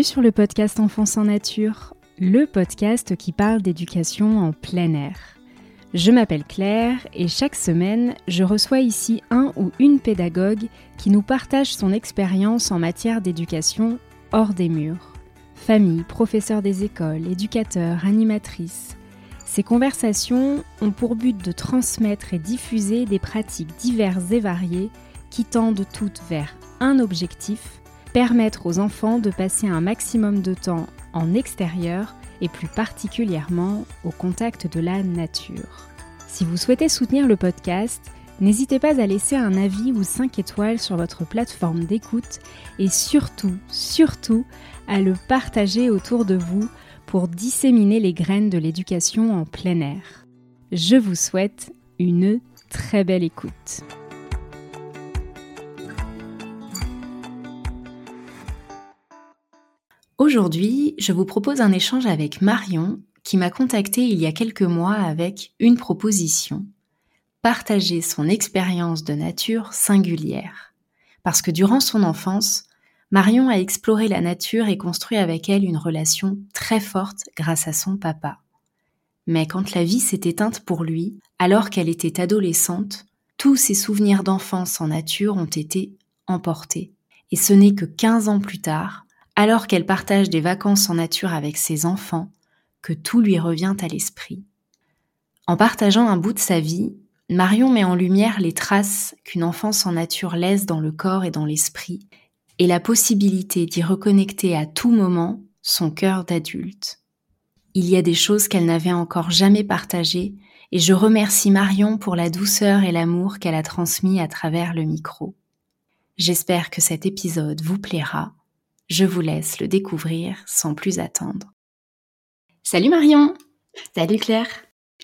Bienvenue sur le podcast Enfance en Nature, le podcast qui parle d'éducation en plein air. Je m'appelle Claire et chaque semaine, je reçois ici un ou une pédagogue qui nous partage son expérience en matière d'éducation hors des murs. Famille, professeurs des écoles, éducateurs, animatrices. Ces conversations ont pour but de transmettre et diffuser des pratiques diverses et variées qui tendent toutes vers un objectif permettre aux enfants de passer un maximum de temps en extérieur et plus particulièrement au contact de la nature. Si vous souhaitez soutenir le podcast, n'hésitez pas à laisser un avis ou 5 étoiles sur votre plateforme d'écoute et surtout, surtout, à le partager autour de vous pour disséminer les graines de l'éducation en plein air. Je vous souhaite une très belle écoute. Aujourd'hui, je vous propose un échange avec Marion qui m'a contacté il y a quelques mois avec une proposition. Partager son expérience de nature singulière. Parce que durant son enfance, Marion a exploré la nature et construit avec elle une relation très forte grâce à son papa. Mais quand la vie s'est éteinte pour lui, alors qu'elle était adolescente, tous ses souvenirs d'enfance en nature ont été emportés. Et ce n'est que 15 ans plus tard, alors qu'elle partage des vacances en nature avec ses enfants, que tout lui revient à l'esprit. En partageant un bout de sa vie, Marion met en lumière les traces qu'une enfance en nature laisse dans le corps et dans l'esprit, et la possibilité d'y reconnecter à tout moment son cœur d'adulte. Il y a des choses qu'elle n'avait encore jamais partagées, et je remercie Marion pour la douceur et l'amour qu'elle a transmis à travers le micro. J'espère que cet épisode vous plaira je vous laisse le découvrir sans plus attendre. Salut Marion Salut Claire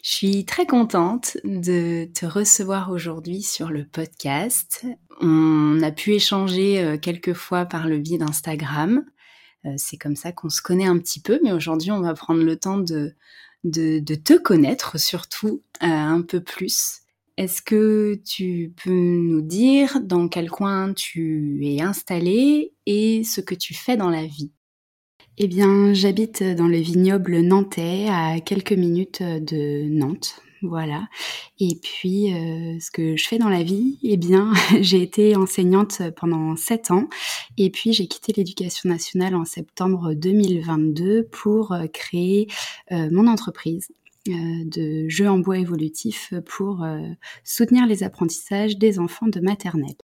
Je suis très contente de te recevoir aujourd'hui sur le podcast. On a pu échanger euh, quelques fois par le biais d'Instagram. Euh, c'est comme ça qu'on se connaît un petit peu, mais aujourd'hui on va prendre le temps de, de, te connaître surtout euh, un peu plus. Est-ce que tu peux nous dire dans quel coin tu es installé et ce que tu fais dans la vie? Eh bien, j'habite dans le vignoble nantais à quelques minutes de Nantes. Voilà. Et puis, euh, ce que je fais dans la vie, eh bien, j'ai été enseignante pendant sept ans. Et puis, j'ai quitté l'éducation nationale en septembre 2022 pour euh, créer euh, mon entreprise de jeux en bois évolutif pour euh, soutenir les apprentissages des enfants de maternelle.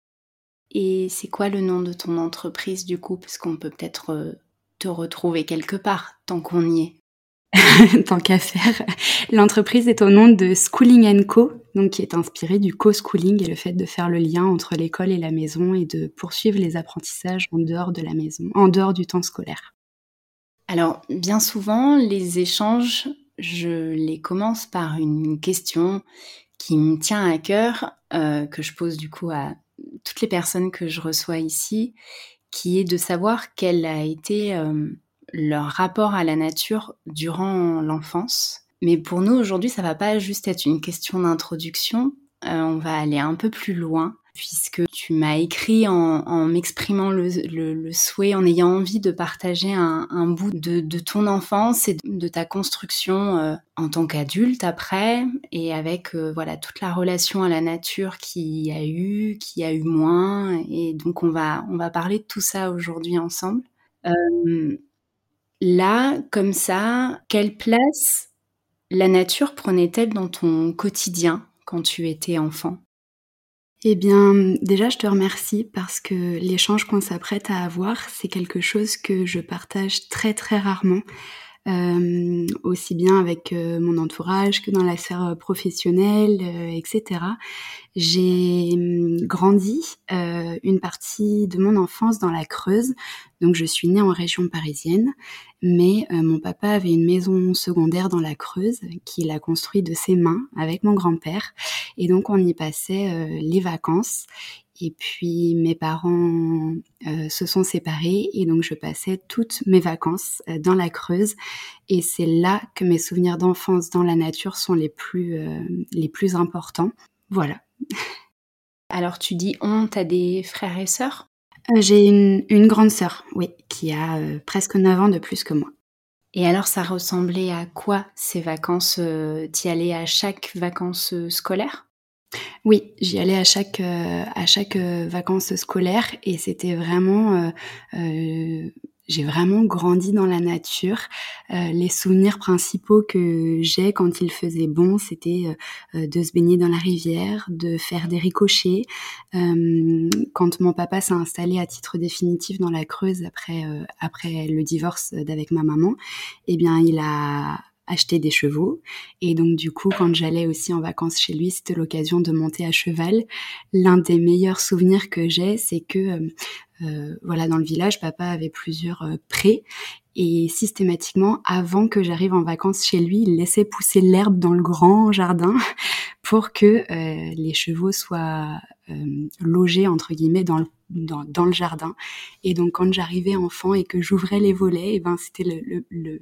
Et c'est quoi le nom de ton entreprise du coup? Parce qu'on peut peut-être euh, te retrouver quelque part tant qu'on y est. tant qu'à faire. L'entreprise est au nom de Schooling Co, donc qui est inspiré du co-schooling et le fait de faire le lien entre l'école et la maison et de poursuivre les apprentissages en dehors de la maison, en dehors du temps scolaire. Alors, bien souvent, les échanges je les commence par une question qui me tient à cœur, euh, que je pose du coup à toutes les personnes que je reçois ici, qui est de savoir quel a été euh, leur rapport à la nature durant l'enfance. Mais pour nous aujourd'hui, ça va pas juste être une question d'introduction, euh, on va aller un peu plus loin puisque tu m'as écrit en, m'exprimant le, souhait, en ayant envie de partager un, bout de, ton enfance et de, ta construction euh, en tant qu'adulte après, et avec euh, voilà toute la relation à la nature qui a eu, qui a eu moins, et donc on va on va parler de tout ça aujourd'hui ensemble. Euh, là, comme ça, quelle place la nature prenait-elle dans ton quotidien quand tu étais enfant? Eh bien, déjà, je te remercie parce que l'échange qu'on s'apprête à avoir, c'est quelque chose que je partage très très rarement, euh, aussi bien avec euh, mon entourage que dans la sphère professionnelle, euh, etc. J'ai hum, grandi une partie de mon enfance dans la Creuse, donc je suis née en région parisienne, mais mon papa avait une maison secondaire dans la Creuse qu'il a construit de ses mains avec mon grand-père, et donc on y passait les vacances. Et puis mes parents euh, se sont séparés et donc je passais toutes mes vacances euh, dans la Creuse et c'est là que mes souvenirs d'enfance dans la nature sont les plus euh, les plus importants. Voilà. Alors tu dis on, t'as des frères et sœurs? J'ai une, grande sœur, oui, qui a presque 9 ans de plus que moi. Et alors, ça ressemblait à quoi ces vacances T'y allais à chaque vacances scolaires? Oui, j'y allais à chaque à chaque vacances scolaires et c'était vraiment j'ai vraiment grandi dans la nature. Euh, les souvenirs principaux que j'ai quand il faisait bon, c'était euh, euh, de se baigner dans la rivière, de faire des ricochets. quand mon papa s'est installé à titre définitif dans la Creuse après après le divorce d'avec ma maman, eh bien il a acheté des chevaux. Et donc du coup, quand j'allais aussi en vacances chez lui, c'était l'occasion de monter à cheval. L'un des meilleurs souvenirs que j'ai, c'est que euh, voilà, dans le village, papa avait plusieurs euh, prés et systématiquement, avant que j'arrive en vacances chez lui, il laissait pousser l'herbe dans le grand jardin pour que euh, les chevaux soient logés entre guillemets dans le dans, le jardin. Et donc quand j'arrivais enfant et que j'ouvrais les volets, et eh ben c'était le, le, le,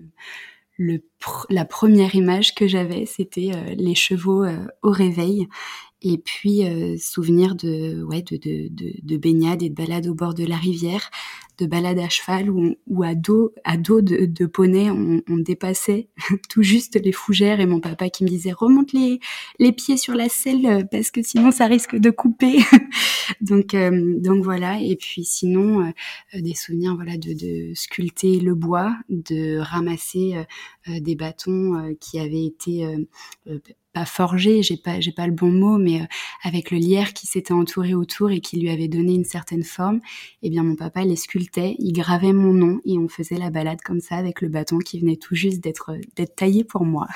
la première image que j'avais, c'était les chevaux au réveil. Et puis euh, souvenir de ouais de, de, de, de baignade et de balade au bord de la rivière de balade à cheval ou à dos à dos de, poney on, dépassait tout juste les fougères et mon papa qui me disait remonte les les pieds sur la selle euh, parce que sinon ça risque de couper. Donc euh, donc voilà. Et puis sinon des souvenirs voilà de sculpter le bois de ramasser des bâtons qui avaient été pas forgé, j'ai pas j'ai pas le bon mot, mais euh, avec le lierre qui s'était entouré autour et qui lui avait donné une certaine forme, eh bien mon papa les sculptait, il gravait mon nom et on faisait la balade comme ça avec le bâton qui venait tout juste d'être d'être taillé pour moi.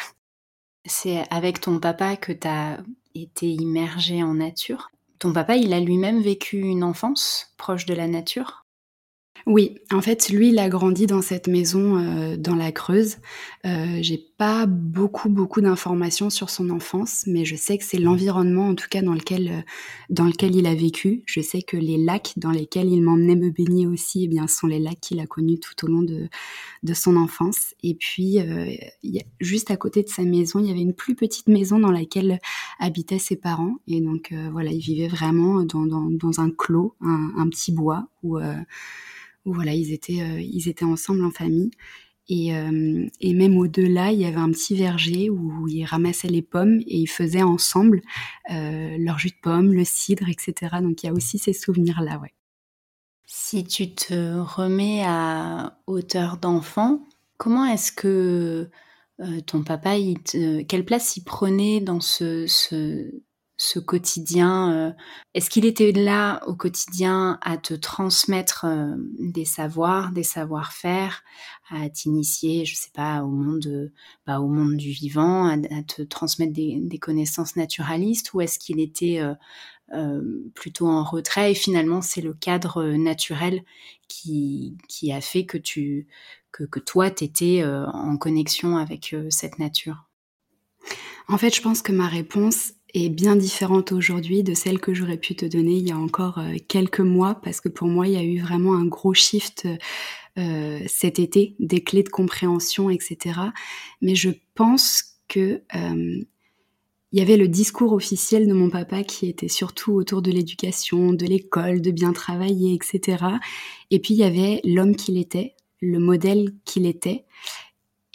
C'est avec ton papa que tu as été immergé en nature? Ton papa, il a lui-même vécu une enfance proche de la nature? Oui, en fait, lui, il a grandi dans cette maison euh, dans la Creuse. Euh, J'ai pas beaucoup, beaucoup d'informations sur son enfance, mais je sais que c'est l'environnement, en tout cas, dans lequel, euh, dans lequel il a vécu. Je sais que les lacs dans lesquels il m'emmenait me baigner aussi, eh bien, sont les lacs qu'il a connus tout au long de, de son enfance. Et puis, euh, juste à côté de sa maison, il y avait une plus petite maison dans laquelle habitaient ses parents. Et donc, voilà, il vivait vraiment dans, dans, un clos, un, petit bois où où voilà, ils étaient, euh, ils étaient ensemble en famille. Et, euh, et même au-delà, il y avait un petit verger où ils ramassaient les pommes et ils faisaient ensemble euh, leur jus de pomme, le cidre, etc. Donc il y a aussi ces souvenirs-là, ouais. Si tu te remets à hauteur d'enfant, comment est-ce que ton papa, quelle place il prenait dans ce, ce quotidien euh, Est-ce qu'il était là au quotidien à te transmettre euh, des savoirs, des savoir-faire, à t'initier, je sais pas, au monde, bah, au monde du vivant, à, te transmettre des, connaissances naturalistes, ou est-ce qu'il était euh, plutôt en retrait et finalement c'est le cadre naturel qui, a fait que tu que toi t'étais en connexion avec cette nature? En fait, je pense que ma réponse, est bien différente aujourd'hui de celle que j'aurais pu te donner il y a encore euh, quelques mois, parce que pour moi, il y a eu vraiment un gros shift euh, cet été, des clés de compréhension, etc. Mais je pense que euh, il y avait le discours officiel de mon papa qui était surtout autour de l'éducation, de l'école, de bien travailler, etc. Et puis il y avait l'homme qu'il était, le modèle qu'il était.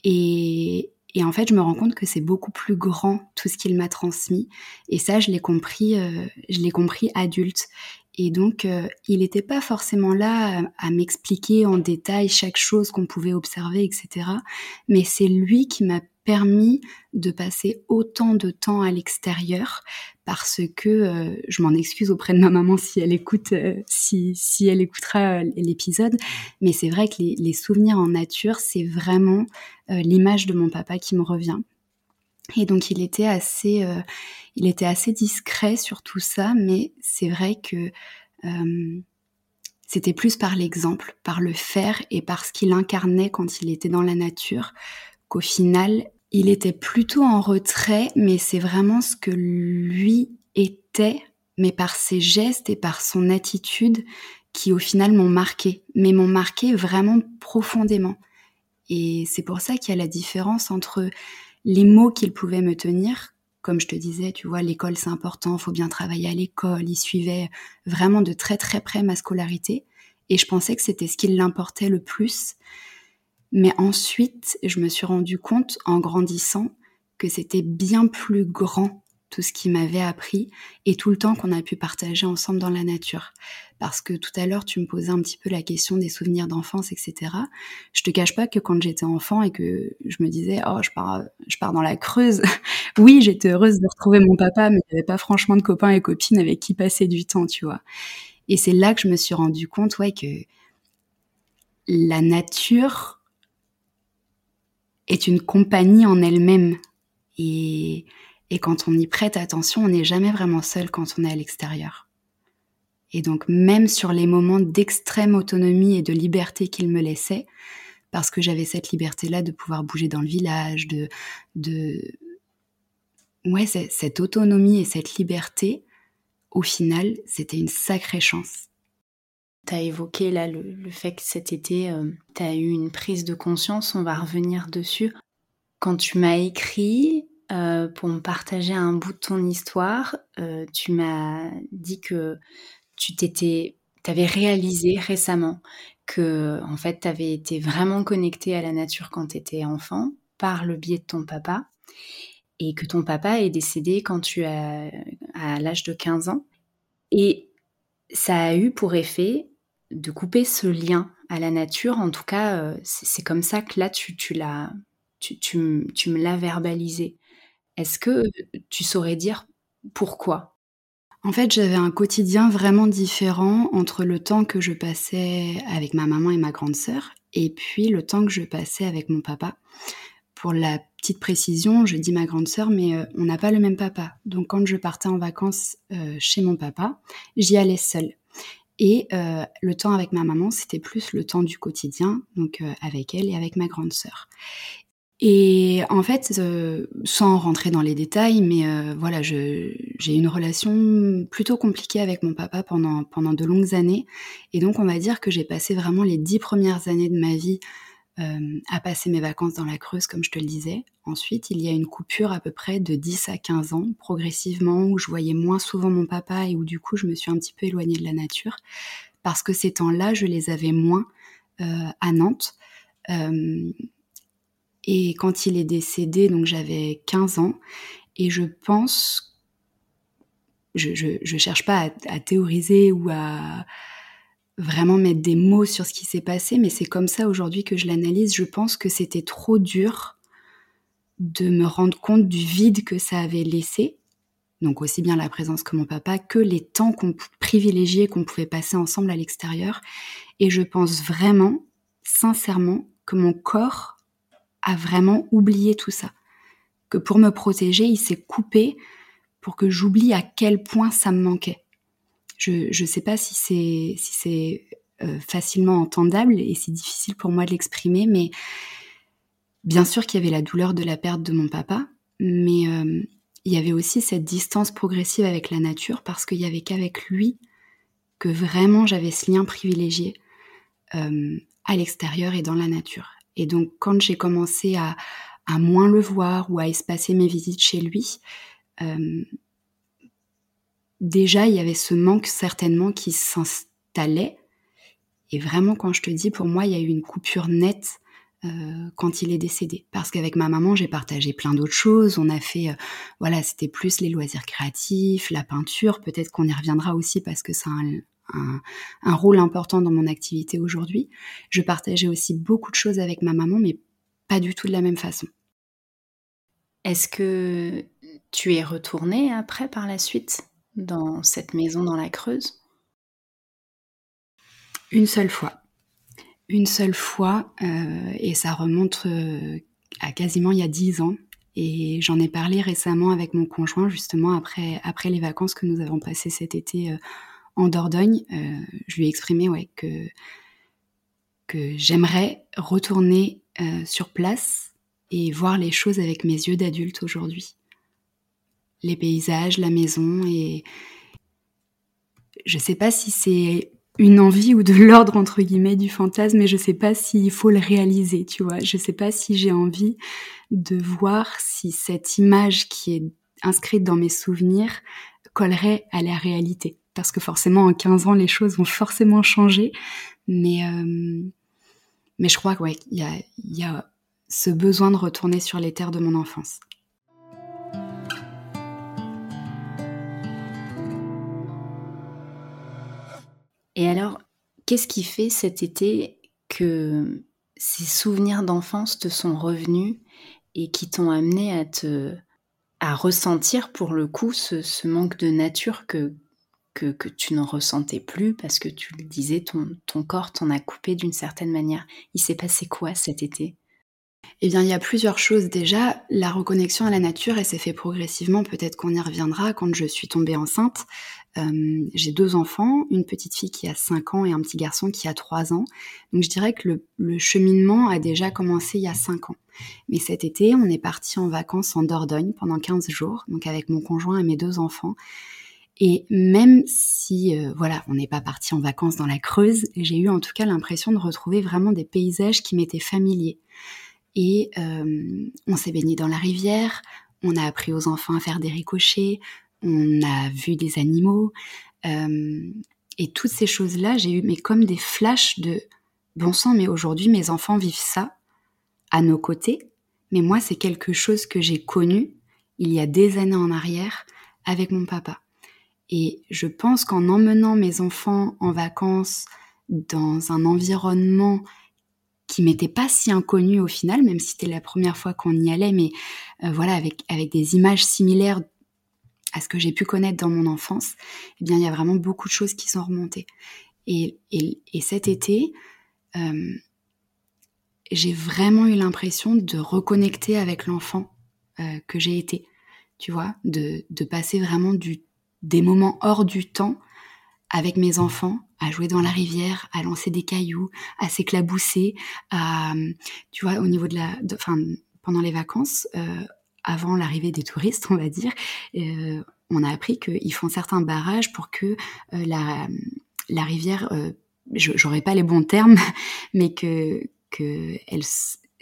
Et, et en fait, je me rends compte que c'est beaucoup plus grand tout ce qu'il m'a transmis. Et ça, je l'ai compris, euh, je l'ai compris adulte. Et donc, euh, il n'était pas forcément là à, m'expliquer en détail chaque chose qu'on pouvait observer, etc. Mais c'est lui qui m'a permis de passer autant de temps à l'extérieur parce que euh, je m'en excuse auprès de ma maman si elle écoute, si, si elle écoutera l'épisode, mais c'est vrai que les, les, souvenirs en nature, c'est vraiment l'image de mon papa qui me revient. Et donc il était assez, euh, il était assez discret sur tout ça, mais c'est vrai que euh, c'était plus par l'exemple, par le faire et par ce qu'il incarnait quand il était dans la nature, qu'au final il était plutôt en retrait, mais c'est vraiment ce que lui était, mais par ses gestes et par son attitude qui au final m'ont marqué, mais m'ont marqué vraiment profondément. Et c'est pour ça qu'il y a la différence entre les mots qu'il pouvait me tenir, comme je te disais, tu vois, l'école c'est important, faut bien travailler à l'école, il suivait vraiment de très très près ma scolarité. Et je pensais que c'était ce qui l'importait le plus. Mais ensuite, je me suis rendu compte en grandissant que c'était bien plus grand tout ce qui m'avait appris et tout le temps qu'on a pu partager ensemble dans la nature. Parce que tout à l'heure, tu me posais un petit peu la question des souvenirs d'enfance, etc. Je te cache pas que quand j'étais enfant et que je me disais, oh, je pars, je pars dans la Creuse. oui, j'étais heureuse de retrouver mon papa, mais avait pas franchement de copains et copines avec qui passer du temps, tu vois. Et c'est là que je me suis rendu compte, ouais, que la nature est une compagnie en elle-même. Et, et quand on y prête attention, on n'est jamais vraiment seul quand on est à l'extérieur. Et donc même sur les moments d'extrême autonomie et de liberté qu'il me laissait, parce que j'avais cette liberté-là de pouvoir bouger dans le village, de, de, ouais, cette autonomie et cette liberté, au final, c'était une sacrée chance. Tu as évoqué là le, fait que cet été, euh, tu as eu une prise de conscience, on va revenir dessus. Quand tu m'as écrit, euh, pour me partager un bout de ton histoire. Euh, tu m'as dit que tu t'étais, avais réalisé récemment que en fait, tu avais été vraiment connecté à la nature quand tu étais enfant par le biais de ton papa et que ton papa est décédé quand tu as à l'âge de 15 ans et ça a eu pour effet de couper ce lien à la nature. En tout cas, euh, c'est comme ça que là, tu, tu l'as, tu, tu, tu, me l'as verbalisé. Est-ce que tu saurais dire pourquoi? En fait, j'avais un quotidien vraiment différent entre le temps que je passais avec ma maman et ma grande sœur et puis le temps que je passais avec mon papa. Pour la petite précision, je dis ma grande sœur, mais euh, on n'a pas le même papa. Donc quand je partais en vacances euh, chez mon papa, j'y allais seule. Et euh, le temps avec ma maman, c'était plus le temps du quotidien, donc avec elle et avec ma grande sœur. Et en fait, euh, sans rentrer dans les détails, mais euh, voilà, j'ai une relation plutôt compliquée avec mon papa pendant, pendant de longues années. Et donc, on va dire que j'ai passé vraiment les dix premières années de ma vie euh, à passer mes vacances dans la Creuse, comme je te le disais. Ensuite, il y a une coupure à peu près de 10 à 15 ans, progressivement, où je voyais moins souvent mon papa et où du coup, je me suis un petit peu éloignée de la nature. Parce que ces temps-là, je les avais moins à Nantes. Et quand il est décédé, donc j'avais 15 ans, et je pense, je, je, cherche pas à, théoriser ou à vraiment mettre des mots sur ce qui s'est passé, mais c'est comme ça aujourd'hui que je l'analyse. Je pense que c'était trop dur de me rendre compte du vide que ça avait laissé. Donc aussi bien la présence que mon papa, que les temps qu'on privilégiés qu'on pouvait passer ensemble à l'extérieur. Et je pense vraiment, sincèrement, que mon corps a vraiment oublié tout ça. Que pour me protéger, il s'est coupé pour que j'oublie à quel point ça me manquait. Je ne sais pas si c'est c'est euh, facilement entendable et si difficile pour moi de l'exprimer, mais bien sûr qu'il y avait la douleur de la perte de mon papa, mais euh, il y avait aussi cette distance progressive avec la nature parce qu'il y avait qu'avec lui que vraiment j'avais ce lien privilégié euh, à l'extérieur et dans la nature. Et donc, quand j'ai commencé à, moins le voir ou à espacer mes visites chez lui, déjà, il y avait ce manque certainement qui s'installait. Et vraiment, quand je te dis, pour moi, il y a eu une coupure nette euh, quand il est décédé. Parce qu'avec ma maman, j'ai partagé plein d'autres choses. On a fait, euh, voilà, c'était plus les loisirs créatifs, la peinture. Peut-être qu'on y reviendra aussi parce que c'est un, un, rôle important dans mon activité aujourd'hui. Je partageais aussi beaucoup de choses avec ma maman, mais pas du tout de la même façon. Est-ce que tu es retournée après par la suite? Dans cette maison dans la Creuse Une seule fois. Une seule fois, euh, et ça remonte euh, à quasiment il y a dix ans. Et j'en ai parlé récemment avec mon conjoint, justement, après, après les vacances que nous avons passées cet été euh, en Dordogne, je lui ai exprimé ouais, que, que j'aimerais retourner sur place et voir les choses avec mes yeux d'adulte aujourd'hui. Les paysages, la maison et je sais pas si c'est une envie ou de l'ordre entre guillemets du fantasme, mais je sais pas s'il faut le réaliser, tu vois. Je sais pas si j'ai envie de voir si cette image qui est inscrite dans mes souvenirs collerait à la réalité parce que forcément en 15 ans les choses vont forcément changer, mais mais je crois qu'il y a, y a ce besoin de retourner sur les terres de mon enfance. Et alors, qu'est-ce qui fait cet été que ces souvenirs d'enfance te sont revenus et qui t'ont amené à te à ressentir pour le coup ce, manque de nature que, que, tu ne ressentais plus parce que tu le disais, ton, ton corps t'en a coupé d'une certaine manière. Il s'est passé quoi cet été? Eh bien, il y a plusieurs choses. Déjà, la reconnexion à la nature, elle s'est fait progressivement. Peut-être qu'on y reviendra quand je suis tombée enceinte. Euh, j'ai deux enfants, une petite fille qui a 5 ans et un petit garçon qui a 3 ans. Donc, je dirais que le, cheminement a déjà commencé il y a 5 ans. Mais cet été, on est parti en vacances en Dordogne pendant 15 jours, donc avec mon conjoint et mes deux enfants. Et même si, euh, voilà, on n'est pas parti en vacances dans la Creuse, j'ai eu en tout cas l'impression de retrouver vraiment des paysages qui m'étaient familiers. Et euh, on s'est baigné dans la rivière, on a appris aux enfants à faire des ricochets, on a vu des animaux. Euh, et toutes ces choses-là, j'ai eu mais comme des flashs de bon sang, mais aujourd'hui mes enfants vivent ça à nos côtés. Mais moi, c'est quelque chose que j'ai connu il y a des années en arrière avec mon papa. Et je pense qu'en emmenant mes enfants en vacances dans un environnement qui m'était pas si inconnu au final, même si c'était la première fois qu'on y allait, mais euh, voilà, avec, avec des images similaires à ce que j'ai pu connaître dans mon enfance, eh bien, il y a vraiment beaucoup de choses qui sont remontées. Et, et, et cet été, euh, j'ai vraiment eu l'impression de reconnecter avec l'enfant euh, que j'ai été, tu vois, de, de passer vraiment du, des moments hors du temps avec mes enfants, à jouer dans la rivière, à lancer des cailloux, à s'éclabousser, à, tu vois, au niveau de la, enfin, pendant les vacances, euh, avant l'arrivée des touristes, on va dire, euh, on a appris qu'ils font certains barrages pour que euh, la, la rivière, euh, j'aurais pas les bons termes, mais que que elle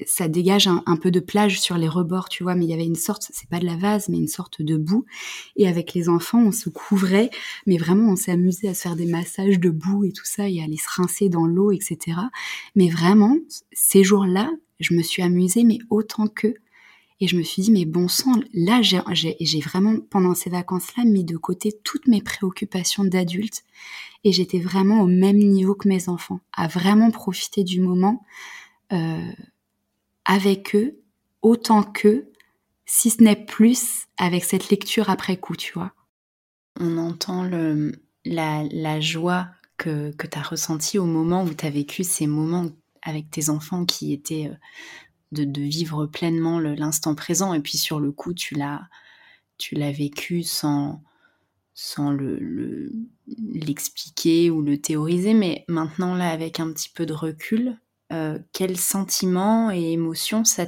ça dégage un, peu de plage sur les rebords, tu vois, mais il y avait une sorte, c'est pas de la vase, mais une sorte de boue. Et avec les enfants, on se couvrait, mais vraiment, on s'est amusé à se faire des massages de boue et tout ça, et à aller se rincer dans l'eau, etc. Mais vraiment, ces jours-là, je me suis amusée, mais autant que. Et je me suis dit, mais bon sang, là, j'ai vraiment, pendant ces vacances-là, mis de côté toutes mes préoccupations d'adulte. Et j'étais vraiment au même niveau que mes enfants, à vraiment profiter du moment. Euh, avec eux autant qu'eux, si ce n'est plus avec cette lecture après coup, tu vois. On entend la, joie que, que tu as ressentie au moment où tu as vécu ces moments avec tes enfants qui étaient euh, de, vivre pleinement l'instant présent. Et puis sur le coup, tu l'as, tu l'as vécu sans, sans le, l'expliquer ou le théoriser. Mais maintenant, là, avec un petit peu de recul, euh, quel sentiment et émotion ça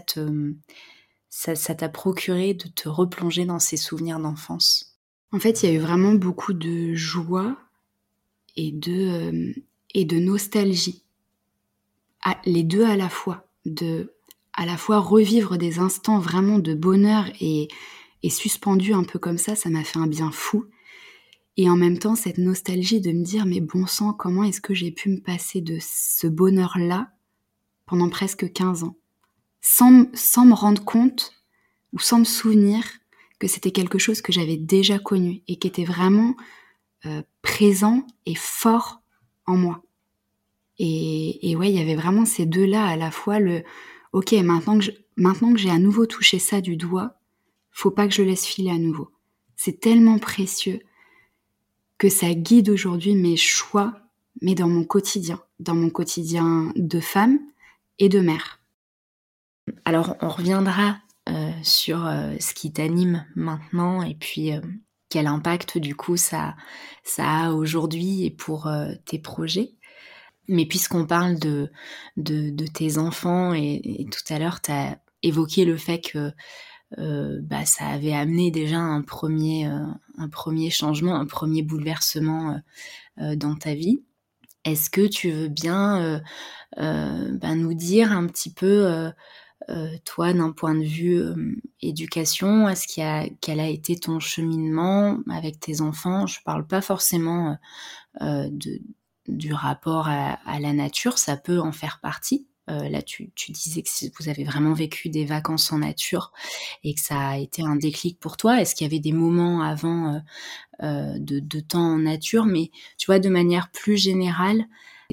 ça, t'a procuré de te replonger dans ces souvenirs d'enfance? En fait, il y a eu vraiment beaucoup de joie et de, euh, et de nostalgie. les deux à la fois. De à la fois revivre des instants vraiment de bonheur et, et suspendu un peu comme ça, ça m'a fait un bien fou. Et en même temps, cette nostalgie de me dire, mais bon sang, comment est-ce que j'ai pu me passer de ce bonheur-là pendant presque 15 ans, sans, sans me rendre compte ou sans me souvenir que c'était quelque chose que j'avais déjà connu et qui était vraiment euh, présent et fort en moi. Et, et ouais, il y avait vraiment ces deux-là à la fois le ok maintenant que maintenant j'ai à nouveau touché ça du doigt, faut pas que je laisse filer à nouveau. C'est tellement précieux que ça guide aujourd'hui mes choix, mais dans mon quotidien, dans mon quotidien de femme, et de mère. Alors on reviendra euh, sur euh, ce qui t'anime maintenant et puis euh, quel impact du coup ça, ça a aujourd'hui et pour tes projets. Mais puisqu'on parle de, tes enfants et, tout à l'heure tu as évoqué le fait que bah, ça avait amené déjà un premier, un premier changement, un premier bouleversement dans ta vie. Est-ce que tu veux bien euh, euh, ben, nous dire un petit peu toi, d'un point de vue éducation, est-ce qu'il a, quel a été ton cheminement avec tes enfants? Je parle pas forcément de, du rapport à, la nature, ça peut en faire partie. là, tu, disais que vous avez vraiment vécu des vacances en nature et que ça a été un déclic pour toi. Est-ce qu'il y avait des moments avant de, de, temps en nature? Mais tu vois, de manière plus générale,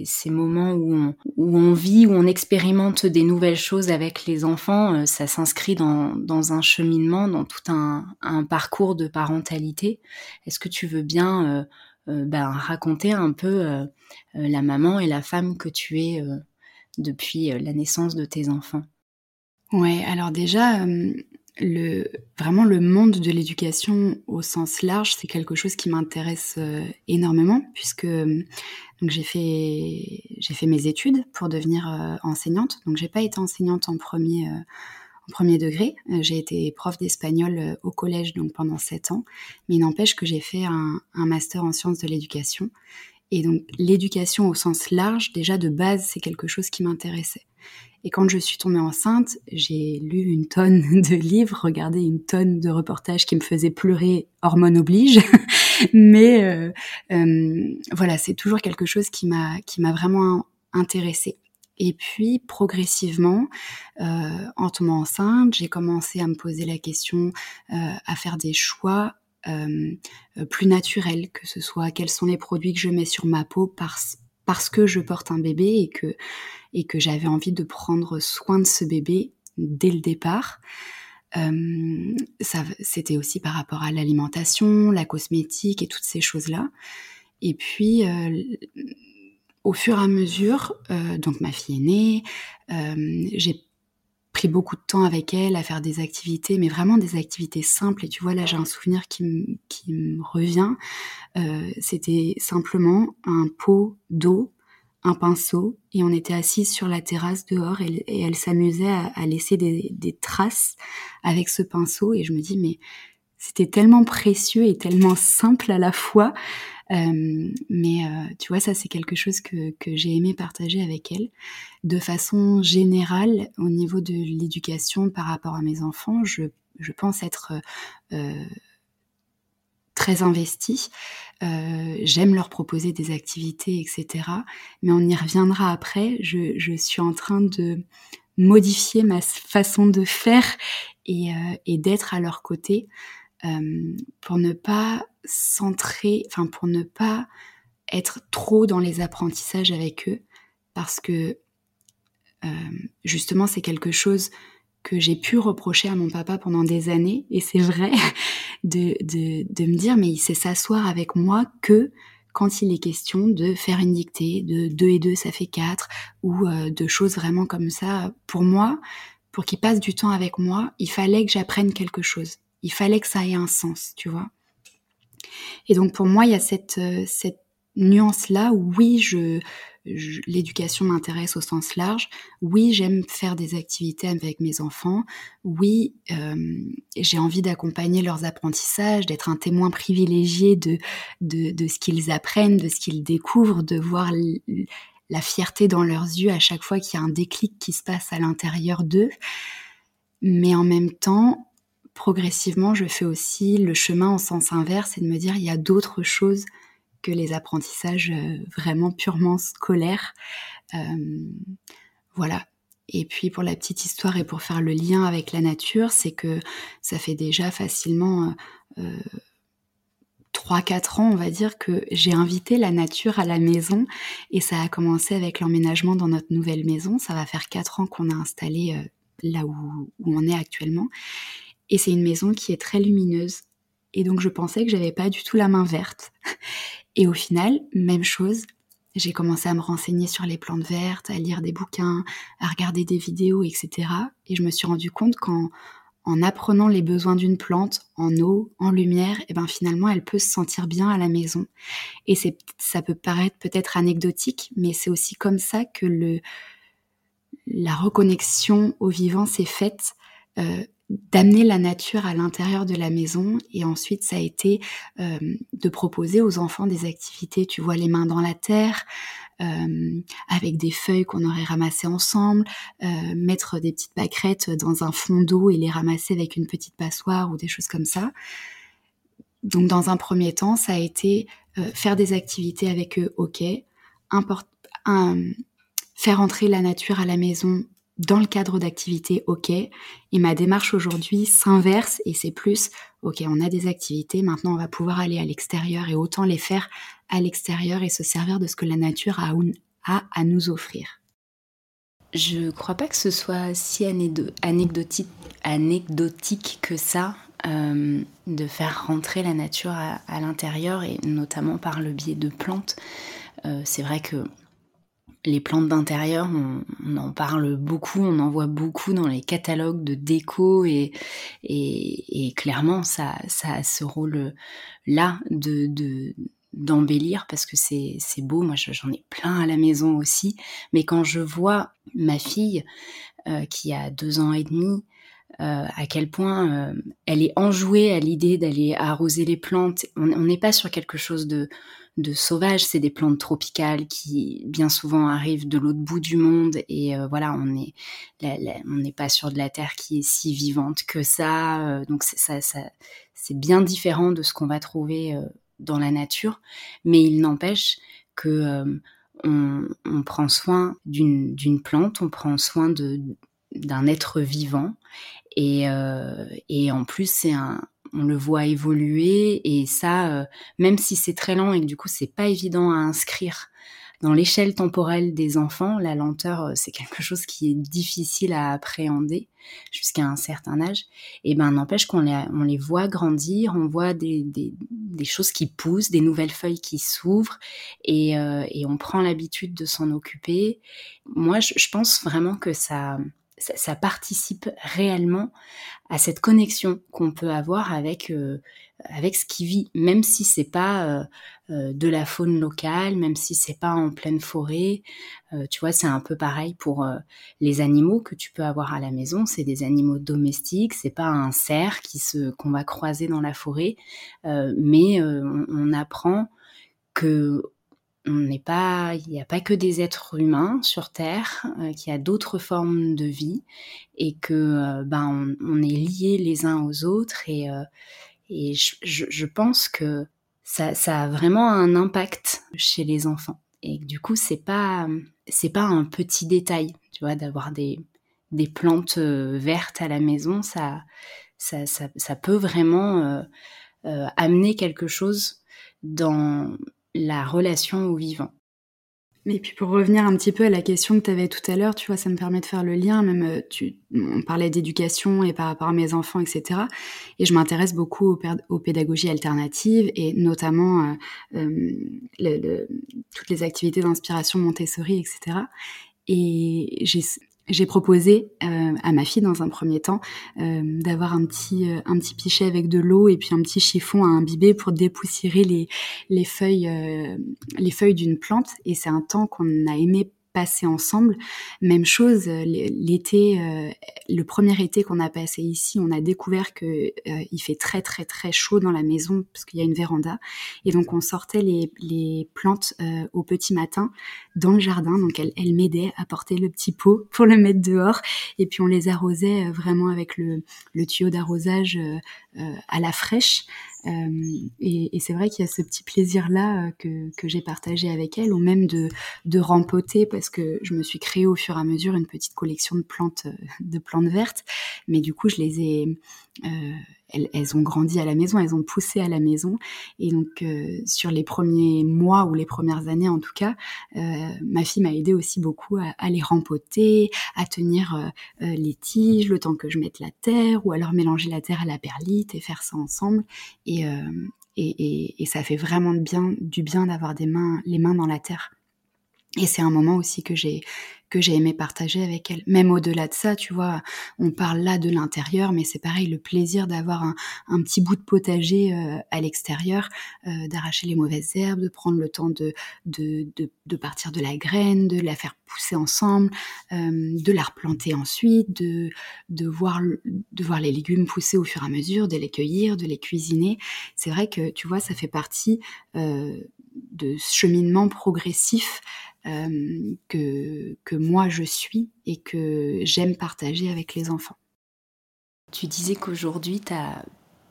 ces moments où on, vit, où on expérimente des nouvelles choses avec les enfants, euh, ça s'inscrit dans, un cheminement, dans tout un, parcours de parentalité. Est-ce que tu veux bien euh, euh, ben, raconter un peu la maman et la femme que tu es depuis la naissance de tes enfants? Ouais, alors déjà, vraiment le monde de l'éducation au sens large, c'est quelque chose qui m'intéresse énormément puisque donc j'ai fait j'ai fait mes études pour devenir euh, enseignante. Donc j'ai pas été enseignante en premier euh, en premier degré. Euh, j'ai été prof d'espagnol au collège donc pendant sept ans, mais il n'empêche que j'ai fait un, un, master en sciences de l'éducation. Et donc l'éducation au sens large, déjà de base, c'est quelque chose qui m'intéressait. Et quand je suis tombée enceinte, j'ai lu une tonne de livres, regardé une tonne de reportages qui me faisaient pleurer, hormones oblige. Mais euh, euh, voilà, c'est toujours quelque chose qui m'a qui m'a vraiment intéressée. Et puis progressivement, euh, en tombant enceinte, j'ai commencé à me poser la question, à faire des choix plus naturels, que ce soit quels sont les produits que je mets sur ma peau parce parce que je porte un bébé et que et que j'avais envie de prendre soin de ce bébé dès le départ. C'était aussi par rapport à l'alimentation, la cosmétique et toutes ces choses-là. Et puis, euh, au fur et à mesure, euh, donc ma fille est née, j'ai pris beaucoup de temps avec elle à faire des activités, mais vraiment des activités simples. Et tu vois, là, j'ai un souvenir qui, me revient. C'était simplement un pot d'eau un pinceau et on était assises sur la terrasse dehors et, elle s'amusait à, laisser des, traces avec ce pinceau et je me dis mais c'était tellement précieux et tellement simple à la fois euh, mais euh, tu vois ça c'est quelque chose que, j'ai aimé partager avec elle de façon générale au niveau de l'éducation par rapport à mes enfants je, pense être euh, très investie. J'aime leur proposer des activités, etc. Mais on y reviendra après. Je, suis en train de modifier ma façon de faire et, euh, d'être à leur côté pour ne pas centrer, enfin pour ne pas être trop dans les apprentissages avec eux, parce que justement c'est quelque chose que j'ai pu reprocher à mon papa pendant des années, et c'est vrai, de, de, de, me dire, mais il sait s'asseoir avec moi que quand il est question de faire une dictée, de 2 et 2 ça fait 4, ou euh, de choses vraiment comme ça. Pour moi, pour qu'il passe du temps avec moi, il fallait que j'apprenne quelque chose. Il fallait que ça ait un sens, tu vois. Et donc pour moi, il y a cette, euh, cette nuance-là où oui, je, l'éducation m'intéresse au sens large. Oui, j'aime faire des activités avec mes enfants. Oui, euh, j'ai envie d'accompagner leurs apprentissages, d'être un témoin privilégié de, de, de ce qu'ils apprennent, de ce qu'ils découvrent, de voir la fierté dans leurs yeux à chaque fois qu'il y a un déclic qui se passe à l'intérieur d'eux. Mais en même temps, progressivement, je fais aussi le chemin en sens inverse et de me dire il y a d'autres choses que les apprentissages euh, vraiment purement scolaires. Euh, voilà. Et puis pour la petite histoire et pour faire le lien avec la nature, c'est que ça fait déjà facilement euh, 3-4 ans, on va dire, que j'ai invité la nature à la maison et ça a commencé avec l'emménagement dans notre nouvelle maison. Ça va faire 4 ans qu'on a installé euh, là où, on est actuellement. Et c'est une maison qui est très lumineuse. Et donc je pensais que j'avais pas du tout la main verte. Et au final, même chose, j'ai commencé à me renseigner sur les plantes vertes, à lire des bouquins, à regarder des vidéos, etc. Et je me suis rendu compte qu'en en apprenant les besoins d'une plante, en eau, en lumière, et eh ben finalement elle peut se sentir bien à la maison. Et c'est, ça peut paraître peut-être anecdotique, mais c'est aussi comme ça que le, la reconnexion au vivant s'est faite. Euh, d'amener la nature à l'intérieur de la maison et ensuite ça a été euh, de proposer aux enfants des activités, tu vois, les mains dans la terre, euh, avec des feuilles qu'on aurait ramassées ensemble, euh, mettre des petites pâquerettes dans un fond d'eau et les ramasser avec une petite passoire ou des choses comme ça. Donc dans un premier temps, ça a été faire des activités avec eux, ok, faire entrer la nature à la maison dans le cadre d'activités, ok. Et ma démarche aujourd'hui s'inverse et c'est plus, ok, on a des activités, maintenant on va pouvoir aller à l'extérieur et autant les faire à l'extérieur et se servir de ce que la nature a, à nous offrir. Je crois pas que ce soit si anecdotique, anecdotique que ça, euh, de faire rentrer la nature à, l'intérieur et notamment par le biais de plantes. Euh, c'est vrai que les plantes d'intérieur, on, en parle beaucoup, on en voit beaucoup dans les catalogues de déco et, clairement ça, ça a ce rôle-là de, d'embellir parce que c'est, c'est beau, moi j'en ai plein à la maison aussi, mais quand je vois ma fille euh, qui a deux ans et demi, euh, à quel point euh, elle est enjouée à l'idée d'aller arroser les plantes. On n'est pas sur quelque chose de, de sauvage, c'est des plantes tropicales qui bien souvent arrivent de l'autre bout du monde et euh, voilà, on est on n'est pas sur de la terre qui est si vivante que ça. donc ça, ça c'est bien différent de ce qu'on va trouver dans la nature, mais il n'empêche que on, on, prend soin d'une plante, on prend soin d'un être vivant et, euh, et en plus, c'est un, on le voit évoluer et ça, euh, même si c'est très lent et que du coup c'est pas évident à inscrire dans l'échelle temporelle des enfants, la lenteur euh, c'est quelque chose qui est difficile à appréhender jusqu'à un certain âge. Et ben n'empêche qu'on les, on les voit grandir, on voit des, des, choses qui poussent, des nouvelles feuilles qui s'ouvrent et, euh, et on prend l'habitude de s'en occuper. Moi, je, pense vraiment que ça participe réellement à cette connexion qu'on peut avoir avec euh, ce qui vit, même si c'est pas euh, euh, de la faune locale, même si c'est pas en pleine forêt. tu vois, c'est un peu pareil pour les animaux que tu peux avoir à la maison. C'est des animaux domestiques, c'est pas un cerf qu'on va croiser dans la forêt, mais on apprend que on n'est pas, il n'y a pas que des êtres humains sur Terre, euh, qu'il y a d'autres formes de vie et que euh, ben on, est liés les uns aux autres et, euh, et je, pense que ça, ça, a vraiment un impact chez les enfants. Et du coup c'est pas c'est pas un petit détail, tu vois, d'avoir des des plantes vertes à la maison, ça ça, ça, ça peut vraiment amener quelque chose dans la relation au vivant. Mais puis pour revenir un petit peu à la question que tu avais tout à l'heure, tu vois, ça me permet de faire le lien, même euh, tu, on parlait d'éducation et par rapport à mes enfants, etc. Et je m'intéresse beaucoup aux, pédagogies alternatives et notamment euh, euh, toutes les activités d'inspiration Montessori, etc. Et j'ai j'ai proposé euh, à ma fille dans un premier temps euh, d'avoir un petit euh, un petit pichet avec de l'eau et puis un petit chiffon à imbiber pour dépoussiérer les les feuilles les feuilles d'une plante. Et c'est un temps qu'on a aimé ensemble. Même chose, euh, l'été, euh, le premier été qu'on a passé ici, on a découvert que euh, il fait très très très chaud dans la maison parce qu'il y a une véranda, et donc on sortait les, plantes au petit matin dans le jardin. Donc elle, elle m'aidait à porter le petit pot pour le mettre dehors, et puis on les arrosait vraiment avec le tuyau d'arrosage à la fraîche. Euh, et, c'est vrai qu'il y a ce petit plaisir-là euh, que, que j'ai partagé avec elle, ou même de, de rempoter, parce que je me suis créé au fur et à mesure une petite collection de plantes, euh, de plantes vertes, mais du coup je les ai, euh, elles, ont grandi à la maison, elles ont poussé à la maison. Et donc, euh, sur les premiers mois ou les premières années en tout cas, euh, ma fille m'a aidé aussi beaucoup à, les rempoter, à tenir euh, les tiges le temps que je mette la terre, ou alors mélanger la terre à la perlite et faire ça ensemble. Et, et, et, et ça fait vraiment bien, du bien d'avoir des mains, les mains dans la terre. Et c'est un moment aussi que j'ai que j'ai aimé partager avec elle. Même au-delà de ça, tu vois, on parle là de l'intérieur, mais c'est pareil, le plaisir d'avoir un, un, petit bout de potager euh, à l'extérieur, euh, d'arracher les mauvaises herbes, de prendre le temps de, de, de, partir de la graine, de la faire pousser ensemble, euh, de la replanter ensuite, de, de, voir, de voir les légumes pousser au fur et à mesure, de les cueillir, de les cuisiner. C'est vrai que, tu vois, ça fait partie de cheminement progressif euh, que, que moi je suis et que j'aime partager avec les enfants. Tu disais qu'aujourd'hui, tu as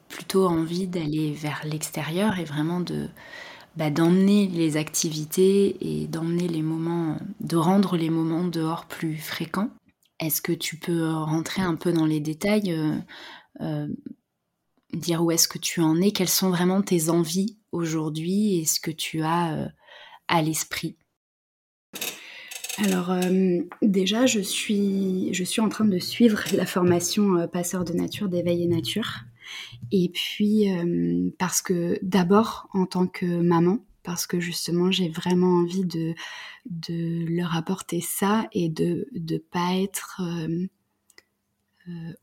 plutôt envie d'aller vers l'extérieur et vraiment de bah, d'emmener les activités et d'emmener les moments, de rendre les moments dehors plus fréquents. Est-ce que tu peux rentrer un peu dans les détails, euh, euh, dire où est-ce que tu en es, quelles sont vraiment tes envies aujourd'hui et ce que tu as euh, à l'esprit? Alors euh, déjà, je suis, je suis en train de suivre la formation euh, passeur de nature d'éveil et nature. Et puis parce que d'abord en tant que maman, parce que justement j'ai vraiment envie de, de leur apporter ça et de ne pas être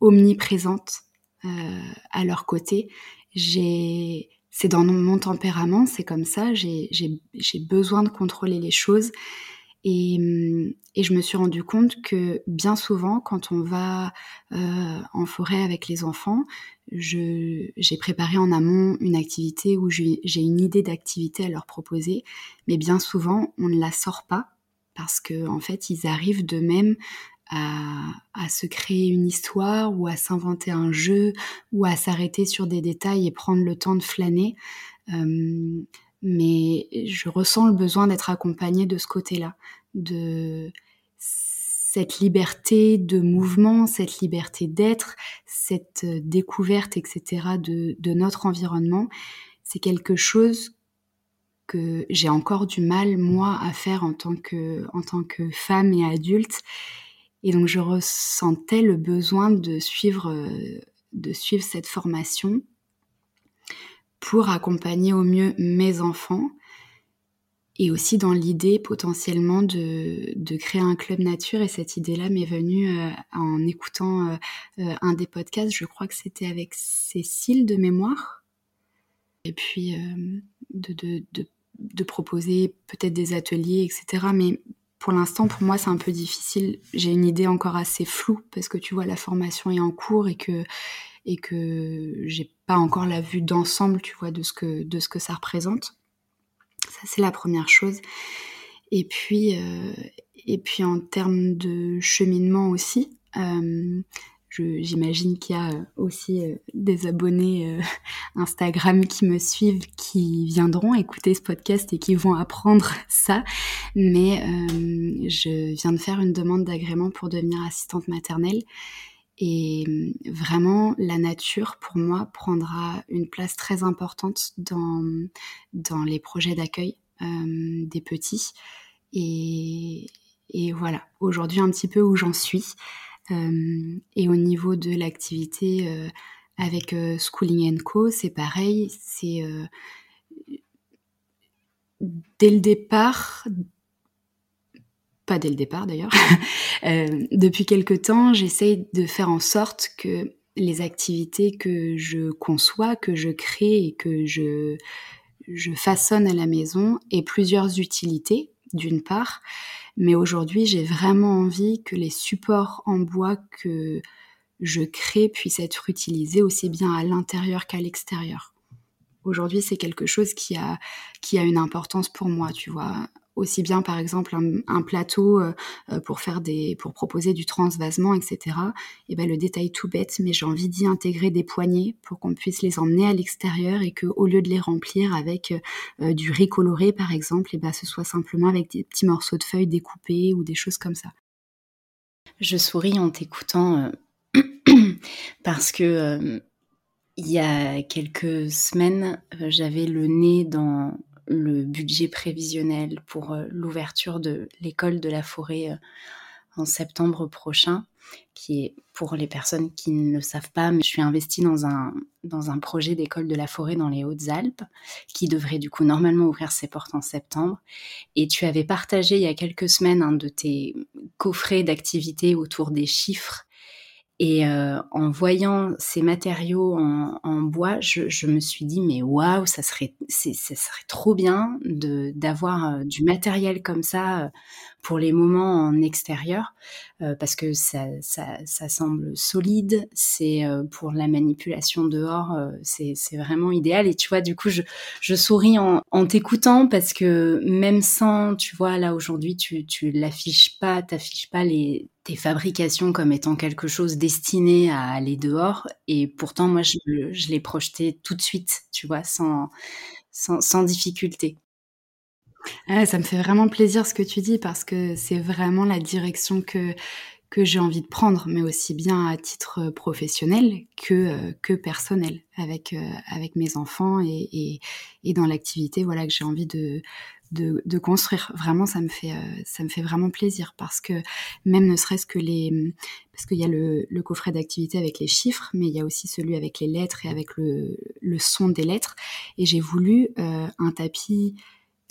omniprésente à leur côté. J'ai c'est dans mon tempérament, c'est comme ça, j'ai besoin de contrôler les choses. Et, hum, et, je me suis rendu compte que bien souvent, quand on va euh, en forêt avec les enfants, j'ai préparé en amont une activité où j'ai une idée d'activité à leur proposer, mais bien souvent, on ne la sort pas parce que en fait, ils arrivent d'eux-mêmes à, se créer une histoire ou à s'inventer un jeu ou à s'arrêter sur des détails et prendre le temps de flâner. Euh, mais je ressens le besoin d'être accompagnée de ce côté-là, de cette liberté de mouvement, cette liberté d'être, cette euh, découverte, etc. de, notre environnement. C'est quelque chose que j'ai encore du mal, moi, à faire en tant que femme et adulte. Et donc, je ressentais le besoin de suivre, euh, de suivre cette formation pour accompagner au mieux mes enfants et aussi dans l'idée potentiellement de, de, créer un club nature. Et cette idée-là m'est venue euh, en écoutant euh, un des podcasts, je crois que c'était avec Cécile de mémoire. Et puis de, de, de, de, proposer peut-être des ateliers, etc. Mais pour l'instant, pour moi, c'est un peu difficile. J'ai une idée encore assez floue parce que tu vois, la formation est en cours et que et que j'ai pas encore la vue d'ensemble, tu vois, de ce que de ce que ça représente. Ça c'est la première chose. Et puis euh, et puis en termes de cheminement aussi, euh, j'imagine qu'il y a aussi euh, des abonnés euh, Instagram qui me suivent, qui viendront écouter ce podcast et qui vont apprendre ça. Mais euh, je viens de faire une demande d'agrément pour devenir assistante maternelle et vraiment, la nature, pour moi, prendra une place très importante dans, dans les projets d'accueil euh, des petits. Et, et voilà, aujourd'hui, un petit peu où j'en suis. Euh, et au niveau de l'activité euh, avec euh, Schooling Co, c'est pareil. C'est dès le départ, pas dès le départ d'ailleurs. depuis quelque temps, j'essaye de faire en sorte que les activités que je conçois, que je crée et que je, je façonne à la maison aient plusieurs utilités, d'une part. Mais aujourd'hui, j'ai vraiment envie que les supports en bois que je crée puissent être utilisés aussi bien à l'intérieur qu'à l'extérieur. Aujourd'hui, c'est quelque chose qui a, une importance pour moi, tu vois aussi bien par exemple un, plateau euh, euh, pour faire des pour proposer du transvasement etc et ben le détail tout bête mais j'ai envie d'y intégrer des poignées pour qu'on puisse les emmener à l'extérieur et que au lieu de les remplir avec euh, du riz coloré par exemple et ben ce soit simplement avec des petits morceaux de feuilles découpés ou des choses comme ça. Je souris en t'écoutant parce que il y a quelques semaines, j'avais le nez dans le budget prévisionnel pour euh, l'ouverture de l'école de la forêt euh, en septembre prochain. qui est pour les personnes qui ne le savent pas, mais je suis investie dans un, dans un projet d'école de la forêt dans les Hautes-Alpes, qui devrait du coup normalement ouvrir ses portes en septembre. Et tu avais partagé il y a quelques semaines un de tes coffrets d'activités autour des chiffres et euh, en voyant ces matériaux en, bois, je, me suis dit mais waouh, ça serait ça serait trop bien de d'avoir euh, du matériel comme ça euh, pour les moments en extérieur parce que ça, ça, ça semble solide. C'est pour la manipulation dehors, c'est c'est vraiment idéal. Et tu vois, du coup, je je souris en, en t'écoutant parce que même sans, tu vois, là aujourd'hui, tu tu l'affiches pas, t'affiches pas les tes fabrications comme étant quelque chose destiné à aller dehors. Et pourtant, moi, je, je l'ai projeté tout de suite, tu vois, sans, sans, sans difficulté. Ça me fait vraiment plaisir ce que tu dis parce que c'est vraiment la direction que que j'ai envie de prendre, mais aussi bien à titre professionnel que que personnel avec avec mes enfants et, et, et dans l'activité voilà que j'ai envie de de, construire. Vraiment, ça me fait, euh, ça me fait vraiment plaisir parce que même ne serait-ce que les, parce qu'il y a le, coffret d'activité avec les chiffres, mais il y a aussi celui avec les lettres et avec le, son des lettres. Et j'ai voulu euh, un tapis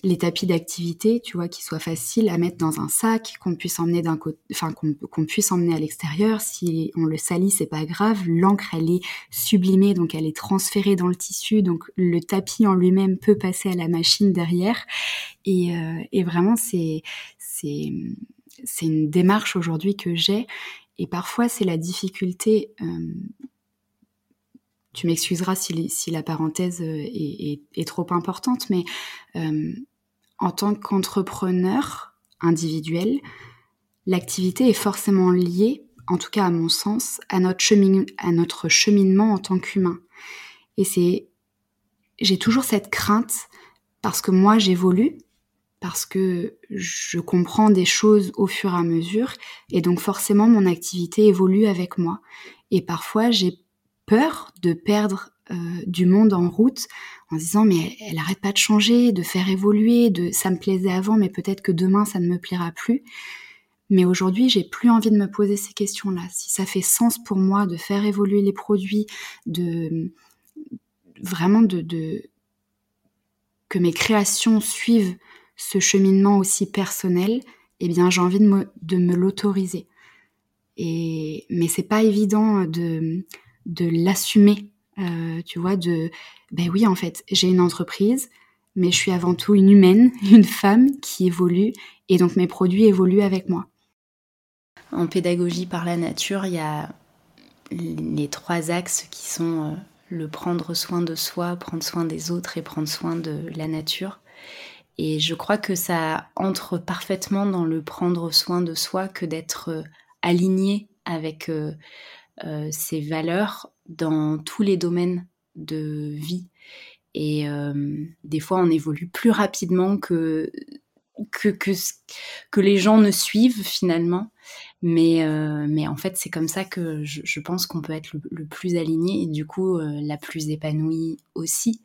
les tapis d'activité, tu vois, qui soient faciles à mettre dans un sac, qu'on puisse emmener d'un côté, enfin qu'on puisse emmener à l'extérieur. Si on le salit, c'est pas grave. L'encre, elle est sublimée, donc elle est transférée dans le tissu, donc le tapis en lui-même peut passer à la machine derrière. Et, euh, et vraiment, c'est c'est une démarche aujourd'hui que j'ai. Et parfois, c'est la difficulté. Euh, tu m'excuseras si, si, la parenthèse est, est, trop importante, mais euh, en tant qu'entrepreneur individuel, l'activité est forcément liée, en tout cas à mon sens, à notre, à notre cheminement en tant qu'humain. Et c'est, j'ai toujours cette crainte parce que moi j'évolue, parce que je comprends des choses au fur et à mesure, et donc forcément mon activité évolue avec moi. Et parfois j'ai peur de perdre euh, du monde en route en disant mais elle, arrête pas de changer, de faire évoluer, de ça me plaisait avant mais peut-être que demain ça ne me plaira plus. Mais aujourd'hui, j'ai plus envie de me poser ces questions-là. Si ça fait sens pour moi de faire évoluer les produits, de vraiment de, de que mes créations suivent ce cheminement aussi personnel, eh bien j'ai envie de me, de me l'autoriser. Et mais c'est pas évident de de l'assumer euh, tu vois, de, ben oui, en fait, j'ai une entreprise, mais je suis avant tout une humaine, une femme qui évolue, et donc mes produits évoluent avec moi. En pédagogie par la nature, il y a les trois axes qui sont euh, le prendre soin de soi, prendre soin des autres et prendre soin de la nature. Et je crois que ça entre parfaitement dans le prendre soin de soi que d'être euh, aligné avec ces valeurs dans tous les domaines de vie. Et euh, des fois, on évolue plus rapidement que, que, que, les gens ne suivent finalement. Mais, euh, mais en fait, c'est comme ça que je, je pense qu'on peut être le, plus aligné et du coup euh, la plus épanouie aussi.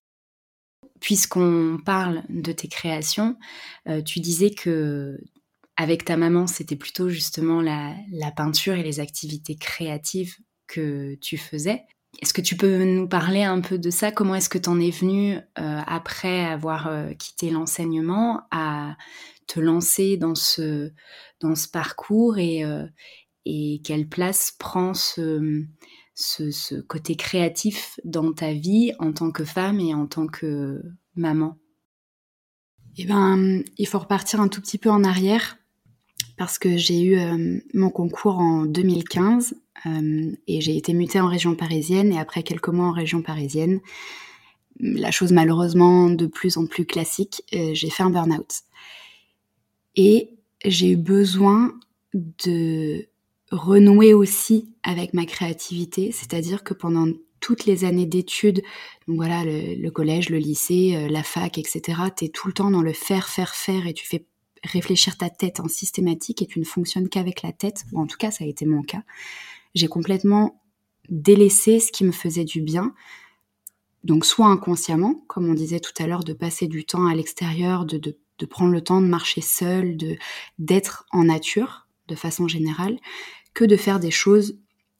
Puisqu'on parle de tes créations, tu disais que avec ta maman, c'était plutôt justement la, la, peinture et les activités créatives que tu faisais. Est-ce que tu peux nous parler un peu de ça? Comment est-ce que tu en es venu, euh, après avoir euh, quitté l'enseignement, à te lancer dans ce, dans ce parcours et, euh, quelle place prend ce, ce, ce, côté créatif dans ta vie en tant que femme et en tant que maman? Eh ben, il faut repartir un tout petit peu en arrière parce que j'ai eu mon concours en 2015 euh, et j'ai été mutée en région parisienne et après quelques mois en région parisienne, la chose malheureusement de plus en plus classique, euh, j'ai fait un burn-out. Et j'ai eu besoin de renouer aussi avec ma créativité, c'est-à-dire que pendant toutes les années d'études, voilà, le, collège, le lycée, euh, la fac, etc., tu es tout le temps dans le faire, faire, faire et tu fais réfléchir ta tête en systématique et tu ne fonctionnes qu'avec la tête, ou en tout cas ça a été mon cas j'ai complètement délaissé ce qui me faisait du bien. Donc soit inconsciemment, comme on disait tout à l'heure, de passer du temps à l'extérieur, de, de, prendre le temps de marcher seul, de d'être en nature de façon générale, que de faire des choses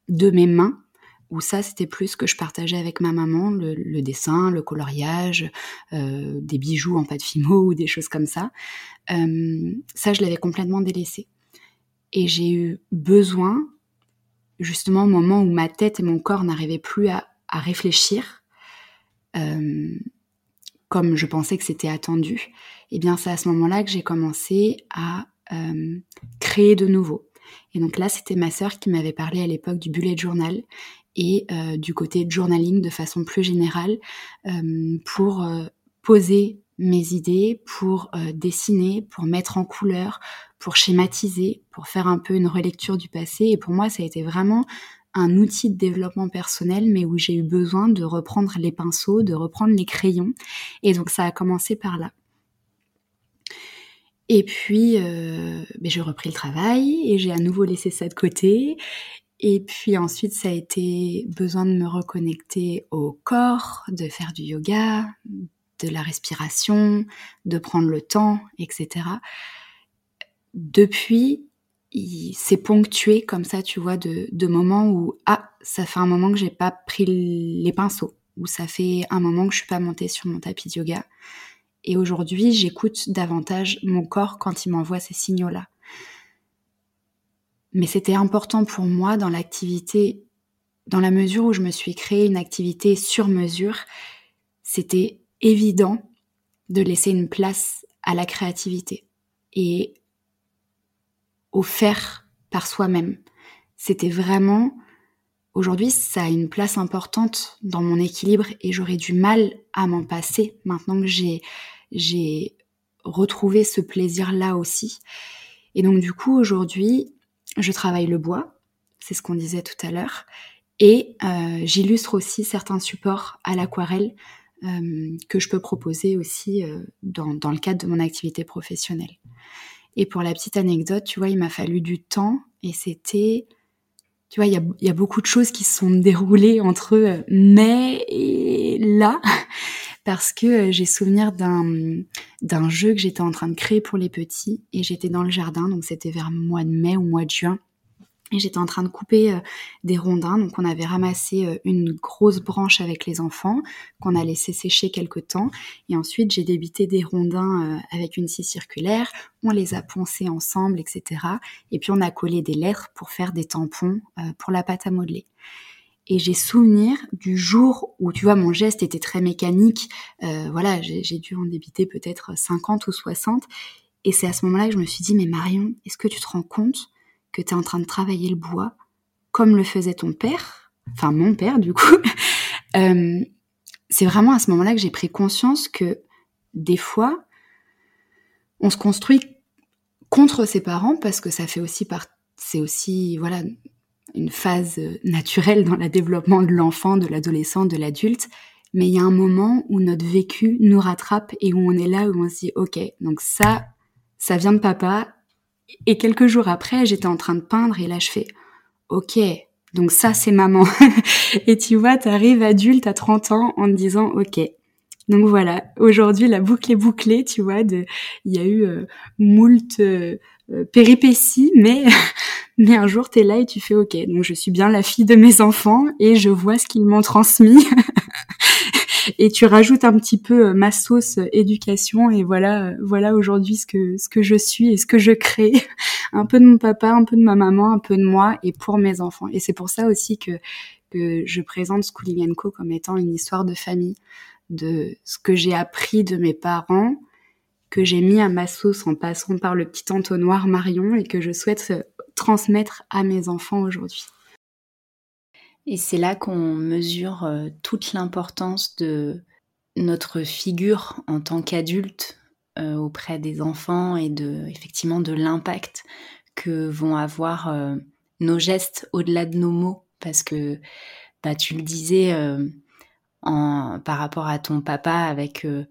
de mes mains, où ça c'était plus ce que je partageais avec ma maman, le, dessin, le coloriage, euh, des bijoux en pâte fimo ou des choses comme ça. Euh, ça, je l'avais complètement délaissé. Et j'ai eu besoin, justement au moment où ma tête et mon corps n'arrivaient plus à, réfléchir, euh, comme je pensais que c'était attendu, et eh bien c'est à ce moment-là que j'ai commencé à créer de nouveau. Et donc là, c'était ma sœur qui m'avait parlé à l'époque du bullet journal et euh, du côté journaling de façon plus générale euh, pour euh, poser mes idées, pour dessiner, pour mettre en couleur, pour schématiser, pour faire un peu une relecture du passé. Et pour moi, ça a été vraiment un outil de développement personnel, mais où j'ai eu besoin de reprendre les pinceaux, de reprendre les crayons. Et donc ça a commencé par là. Et puis, euh, ben, j'ai repris le travail et j'ai à nouveau laissé ça de côté. Et puis ensuite, ça a été besoin de me reconnecter au corps, de faire du yoga, de la respiration, de prendre le temps, etc. Depuis, c'est ponctué comme ça, tu vois, de, moments où ah, ça fait un moment que j'ai pas pris les pinceaux, ou ça fait un moment que je suis pas montée sur mon tapis de yoga. Et aujourd'hui, j'écoute davantage mon corps quand il m'envoie ces signaux-là. Mais c'était important pour moi dans l'activité, dans la mesure où je me suis créé une activité sur mesure, c'était évident de laisser une place à la créativité et au faire par soi-même. C'était vraiment, aujourd'hui, ça a une place importante dans mon équilibre et j'aurais du mal à m'en passer maintenant que j'ai, j'ai retrouvé ce plaisir-là aussi. Et donc du coup, aujourd'hui, je travaille le bois, c'est ce qu'on disait tout à l'heure, et euh, j'illustre aussi certains supports à l'aquarelle euh, que je peux proposer aussi euh, dans, le cadre de mon activité professionnelle. Et pour la petite anecdote, tu vois, il m'a fallu du temps et c'était, tu vois, il y y a, beaucoup de choses qui se sont déroulées entre mai et là parce que euh, j'ai souvenir d'un jeu que j'étais en train de créer pour les petits et j'étais dans le jardin donc c'était vers mois de mai ou mois de juin. Et j'étais en train de couper euh, des rondins donc on avait ramassé euh, une grosse branche avec les enfants qu'on a laissé sécher quelque temps. Et ensuite j'ai débité des rondins avec une scie circulaire on les a poncés ensemble etc et puis on a collé des lettres pour faire des tampons pour la pâte à modeler et j'ai souvenir du jour où, tu vois, mon geste était très mécanique. Euh, voilà, j'ai dû en débiter peut-être 50 ou 60. Et c'est à ce moment-là que je me suis dit, mais Marion, est-ce que tu te rends compte que tu es en train de travailler le bois comme le faisait ton père? Enfin, mon père, du coup. euh, c'est vraiment à ce moment-là que j'ai pris conscience que des fois, on se construit contre ses parents parce que ça fait aussi part, c'est aussi, voilà, une phase naturelle dans le développement de l'enfant, de l'adolescent, de l'adulte, mais il y a un moment où notre vécu nous rattrape et où on est là, où on se dit, ok, donc ça, ça vient de papa. Et quelques jours après, j'étais en train de peindre et là, je fais, ok, donc ça, c'est maman. et tu vois, tu arrives adulte à 30 ans en te disant, ok, donc voilà, aujourd'hui la boucle est bouclée, tu vois, il y a eu euh, moult euh, euh, péripéties, mais mais un jour tu es là et tu fais OK, donc je suis bien la fille de mes enfants et je vois ce qu'ils m'ont transmis. et tu rajoutes un petit peu ma sauce éducation et voilà voilà aujourd'hui ce que ce que je suis et ce que je crée. Un peu de mon papa un peu de ma maman un peu de moi et pour mes enfants. Et c'est pour ça aussi que que je présente Schooling Co comme étant une histoire de famille de ce que j'ai appris de mes parents, que j'ai mis à ma sauce en passant par le petit entonnoir Marion et que je souhaite transmettre à mes enfants aujourd'hui. Et c'est là qu'on mesure euh, toute l'importance de notre figure en tant qu'adulte euh, auprès des enfants et de effectivement de l'impact que vont avoir euh, nos gestes au-delà de nos mots parce que bah, tu le disais par rapport à ton papa avec euh,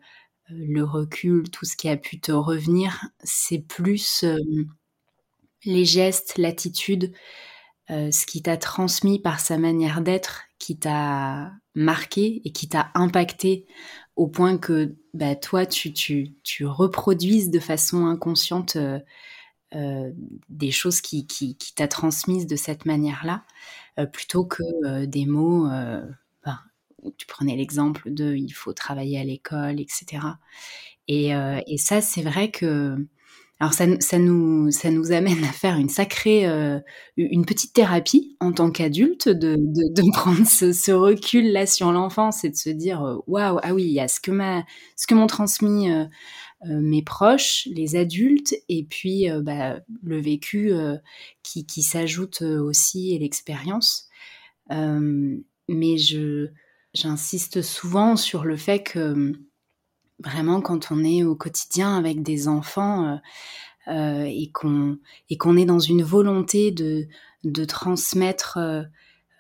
le recul, tout ce qui a pu te revenir, c'est plus euh, les gestes, l'attitude, euh, ce qui t'a transmis par sa manière d'être, qui t'a marqué et qui t'a impacté au point que bah, toi, tu, tu, tu reproduises de façon inconsciente des choses qui, qui, qui t'a transmises de cette manière-là, plutôt que des mots. Tu prenais l'exemple de il faut travailler à l'école, etc. Et, et ça, c'est vrai que alors ça, ça, nous, ça nous amène à faire une sacrée, euh, une petite thérapie en tant qu'adulte, de, de, prendre ce, recul-là sur l'enfance et de se dire, euh, waouh, ah oui, il y a ce que m'a, ce que m'ont transmis euh, euh mes proches, les adultes, et puis bah, le vécu qui, qui s'ajoute aussi et l'expérience. mais je, j'insiste souvent sur le fait que vraiment quand on est au quotidien avec des enfants euh, euh, et qu'on est dans une volonté de transmettre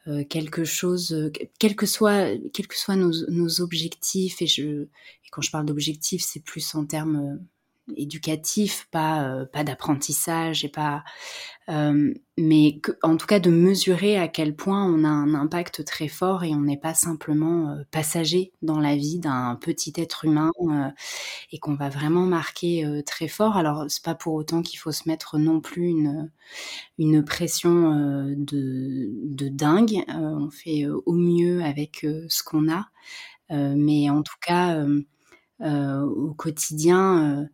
euh, quelque chose, quels que soient quels que nos, nos objectifs et je et quand je parle d'objectifs c'est plus en termes éducatif, pas euh, pas d'apprentissage et pas, euh, mais en tout cas de mesurer à quel point on a un impact très fort et on n'est pas simplement euh, passager dans la vie d'un petit être humain et qu'on va vraiment marquer très fort. Alors c'est pas pour autant qu'il faut se mettre non plus une une pression de de dingue. on fait au mieux avec ce qu'on a, mais en tout cas au quotidien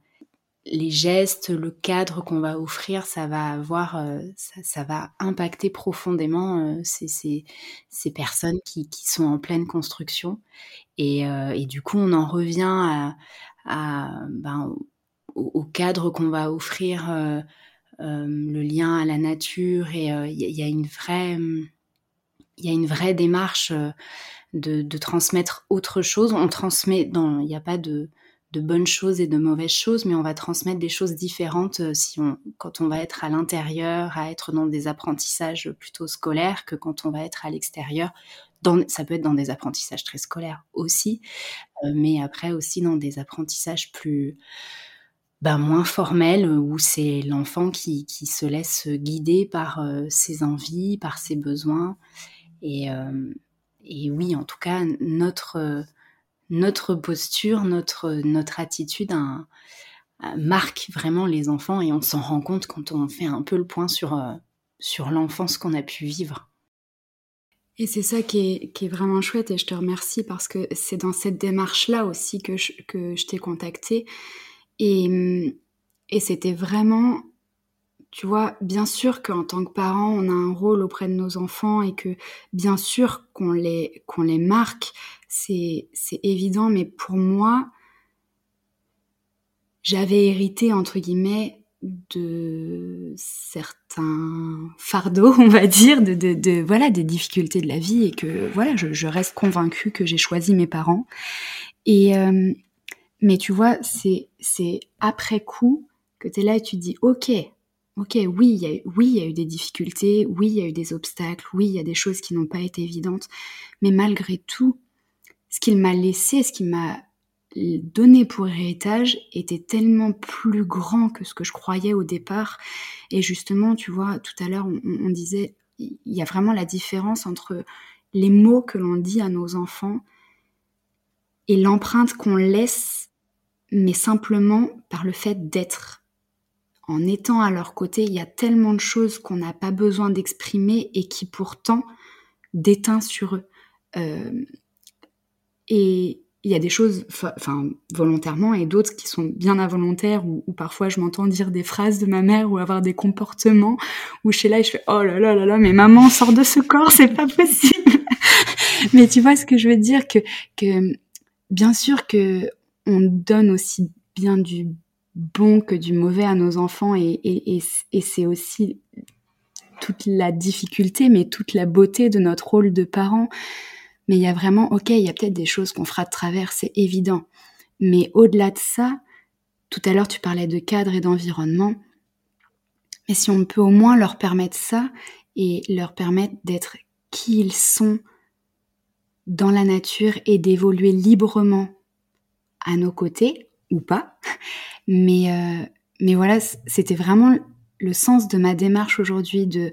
les gestes, le cadre qu'on va offrir, ça va avoir, euh, ça, va impacter profondément euh, ces, personnes qui, sont en pleine construction. Et, euh, du coup, on en revient ben, au, cadre qu'on va offrir, le lien à la nature. Et il y, a une vraie, il démarche de, de, transmettre autre chose. On transmet dans, il n'y a pas de de bonnes choses et de mauvaises choses, mais on va transmettre des choses différentes euh, si on, quand on va être à l'intérieur, à être dans des apprentissages plutôt scolaires que quand on va être à l'extérieur. Dans, ça peut être dans des apprentissages très scolaires aussi, euh, mais après aussi dans des apprentissages plus ben, moins formels où c'est l'enfant qui, qui, se laisse guider par euh, ses envies, par ses besoins. Et, et oui, en tout cas, notre notre posture, notre, notre attitude marque vraiment les enfants et on s'en rend compte quand on fait un peu le point sur, euh, sur l'enfance qu'on a pu vivre. Et c'est ça qui est, qui est, vraiment chouette et je te remercie parce que c'est dans cette démarche-là aussi que je, que je t'ai contacté. Et, et c'était vraiment, tu vois, bien sûr qu'en tant que parent, on a un rôle auprès de nos enfants et que bien sûr qu'on les, qu'on les marque, c'est évident, mais pour moi, j'avais hérité, entre guillemets, de certains fardeaux, on va dire, de, de, voilà, des difficultés de la vie et que voilà, je, reste convaincue que j'ai choisi mes parents. Et euh, mais tu vois, c'est c'est après coup que tu es là et tu te dis ok, ok, oui, oui, il y a eu des difficultés, oui, il y a eu des obstacles, oui, il y a des choses qui n'ont pas été évidentes, mais malgré tout, ce qu'il m'a laissé, ce qu'il m'a donné pour héritage était tellement plus grand que ce que je croyais au départ. Et justement, tu vois, tout à l'heure, on, disait, il y a vraiment la différence entre les mots que l'on dit à nos enfants et l'empreinte qu'on laisse, mais simplement par le fait d'être. En étant à leur côté, il y a tellement de choses qu'on n'a pas besoin d'exprimer et qui pourtant déteint sur eux. Euh, et il y a des choses, enfin, volontairement, et d'autres qui sont bien involontaires, où, parfois je m'entends dire des phrases de ma mère ou avoir des comportements où je suis là et je fais oh là là là là, mais maman sort de ce corps, c'est pas possible. mais tu vois ce que je veux dire que que bien sûr que on donne aussi bien du bon que du mauvais à nos enfants et, et, et, et c'est aussi toute la difficulté, mais toute la beauté de notre rôle de parent. Mais il y a vraiment, ok, il y a peut-être des choses qu'on fera de travers, c'est évident. Mais au-delà de ça, tout à l'heure tu parlais de cadre et d'environnement. Mais si on peut au moins leur permettre ça et leur permettre d'être qui ils sont dans la nature et d'évoluer librement à nos côtés ou pas. Mais, euh, mais voilà, c'était vraiment le sens de ma démarche aujourd'hui de,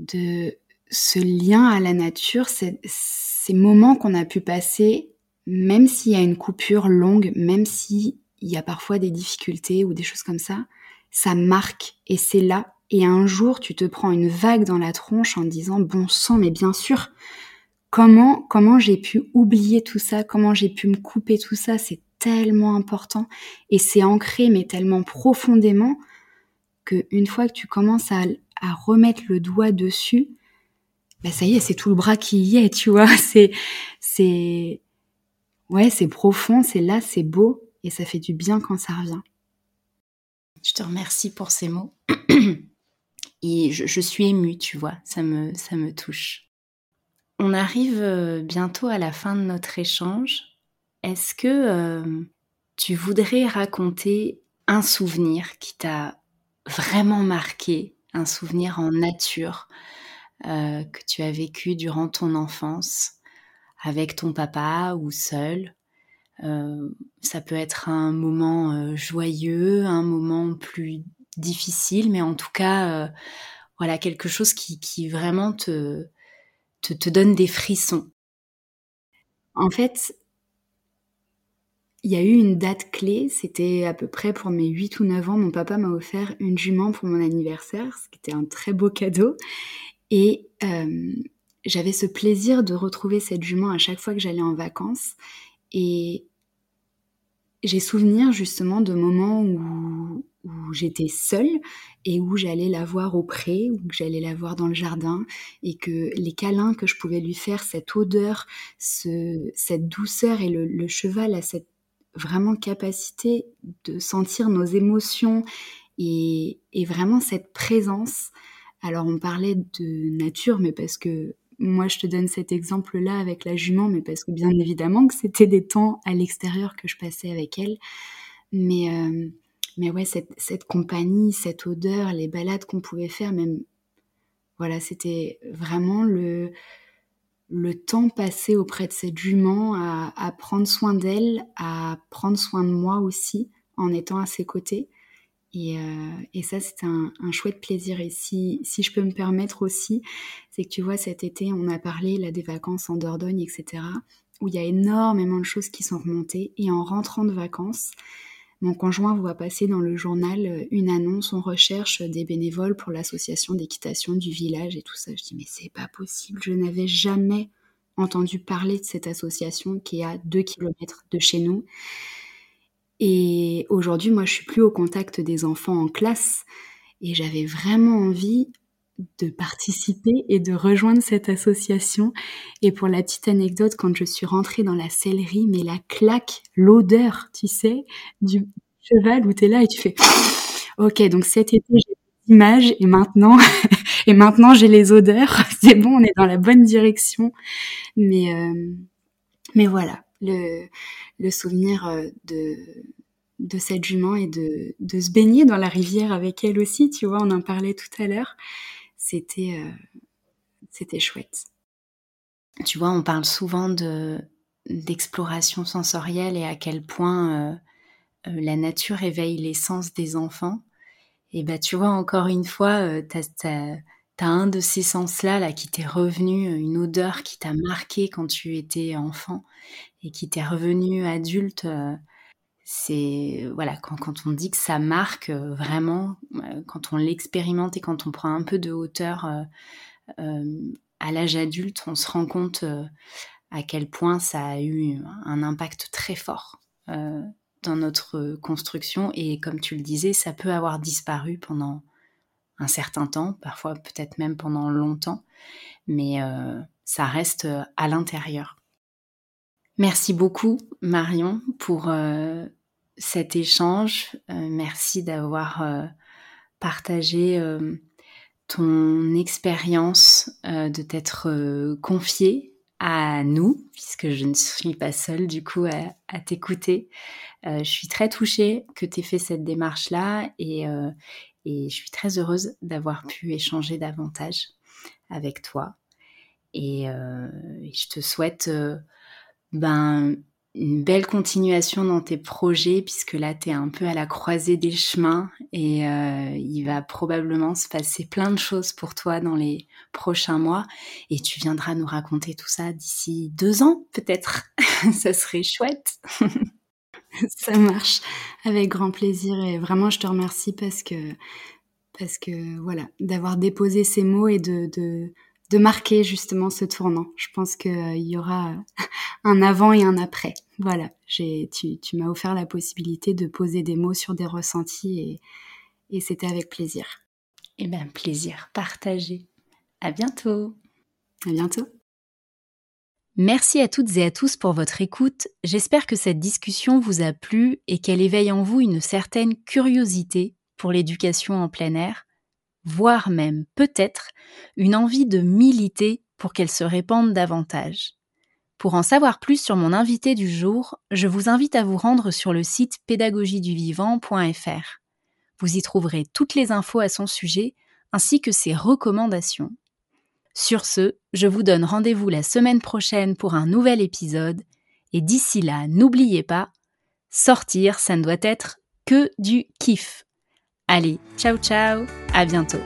de ce lien à la nature, ces moments qu'on a pu passer, même s'il y a une coupure longue, même s'il y a parfois des difficultés ou des choses comme ça, ça marque. Et c'est là. Et un jour, tu te prends une vague dans la tronche en disant bon sang, mais bien sûr, comment comment j'ai pu oublier tout ça, comment j'ai pu me couper tout ça, c'est tellement important. Et c'est ancré mais tellement profondément que une fois que tu commences à, à remettre le doigt dessus, bah ça y est, c'est tout le bras qui y est, tu vois, c'est c'est ouais, c'est profond, c'est là, c'est beau et ça fait du bien quand ça revient. Je te remercie pour ces mots. Et je, suis émue, tu vois, ça me, ça me touche. On arrive euh, bientôt à la fin de notre échange. Est-ce que euh, tu voudrais raconter un souvenir qui t'a vraiment marqué, un souvenir en nature? Euh, que tu as vécu durant ton enfance avec ton papa ou seul euh, ça peut être un moment euh, joyeux, un moment plus difficile, mais en tout cas, voilà, quelque chose qui, qui vraiment te, te, te, donne des frissons. En fait, il y a eu une date clé, c'était à peu près pour mes 8 ou 9 ans, mon papa m'a offert une jument pour mon anniversaire, ce qui était un très beau cadeau. Et euh, j'avais ce plaisir de retrouver cette jument à chaque fois que j'allais en vacances. Et j'ai souvenir justement de moments où, où j'étais seule et où j'allais la voir au pré, que j'allais la voir dans le jardin, et que les câlins que je pouvais lui faire, cette odeur, ce, cette douceur, et le, cheval a cette vraiment capacité de sentir nos émotions et vraiment cette présence. Alors on parlait de nature, mais parce que moi, je te donne cet exemple-là avec la jument, mais parce que bien évidemment que c'était des temps à l'extérieur que je passais avec elle. Mais, euh, mais ouais, cette, cette, compagnie, cette odeur, les balades qu'on pouvait faire, même, voilà, c'était vraiment le, le temps passé auprès de cette jument à, à prendre soin d'elle, à prendre soin de moi aussi, en étant à ses côtés. Et, euh, et, ça, c'est un, chouette plaisir. Et si, si, je peux me permettre aussi, c'est que tu vois, cet été, on a parlé là des vacances en Dordogne, etc., où il y a énormément de choses qui sont remontées. Et en rentrant de vacances, mon conjoint voit passer dans le journal euh, une annonce, on recherche des bénévoles pour l'association d'équitation du village et tout ça. Je dis, mais c'est pas possible, je n'avais jamais entendu parler de cette association qui est à 2 km de chez nous. Et aujourd'hui, moi, je suis plus au contact des enfants en classe et j'avais vraiment envie de participer et de rejoindre cette association. Et pour la petite anecdote, quand je suis rentrée dans la sellerie, mais la claque, l'odeur, tu sais, du cheval où tu es là et tu fais OK, donc cet été, j'ai des images et maintenant et maintenant j'ai les odeurs. C'est bon, on est dans la bonne direction. Mais euh, mais voilà, le, souvenir euh, de, de cette jument et de, de se baigner dans la rivière avec elle aussi, tu vois, on en parlait tout à l'heure. C'était, euh, c'était chouette. Tu vois, on parle souvent de, d'exploration sensorielle et à quel point euh, la nature éveille les sens des enfants. Et bah, tu vois, encore une fois, t'as un de ces sens-là là, qui t'est revenu, une odeur qui t'a marqué quand tu étais enfant et qui t'est revenu adulte. Euh, c'est voilà quand, on dit que ça marque euh, vraiment, euh, quand on l'expérimente et quand on prend un peu de hauteur à l'âge adulte, on se rend compte à quel point ça a eu un impact très fort dans notre construction et comme tu le disais, ça peut avoir disparu pendant un certain temps, parfois peut-être même pendant longtemps, mais euh, ça reste euh, à l'intérieur. Merci beaucoup Marion pour euh, cet échange. merci d'avoir partagé ton expérience, de t'être confiée à nous, puisque je ne suis pas seule du coup à, t'écouter. je suis très touchée que tu aies fait cette démarche-là et, et je suis très heureuse d'avoir pu échanger davantage avec toi. Et, euh, je te souhaite euh, ben, une belle continuation dans tes projets, puisque là, tu es un peu à la croisée des chemins et euh, il va probablement se passer plein de choses pour toi dans les prochains mois. Et tu viendras nous raconter tout ça d'ici deux ans, peut-être. ça serait chouette. Ça marche avec grand plaisir et vraiment je te remercie parce que parce que voilà d'avoir déposé ces mots et de, de de marquer justement ce tournant. Je pense qu'il euh, y aura un avant et un après. Voilà, j'ai, tu, tu m'as offert la possibilité de poser des mots sur des ressentis et, et c'était avec plaisir. Eh bien, plaisir partagé. À bientôt. À bientôt. Merci à toutes et à tous pour votre écoute. J'espère que cette discussion vous a plu et qu'elle éveille en vous une certaine curiosité pour l'éducation en plein air, voire même peut-être une envie de militer pour qu'elle se répande davantage. Pour en savoir plus sur mon invité du jour, je vous invite à vous rendre sur le site pédagogieduvivant.fr. Vous y trouverez toutes les infos à son sujet ainsi que ses recommandations. Sur ce, je vous donne rendez-vous la semaine prochaine pour un nouvel épisode, et d'ici là, n'oubliez pas, sortir, ça ne doit être que du kiff. Allez, ciao ciao, à bientôt.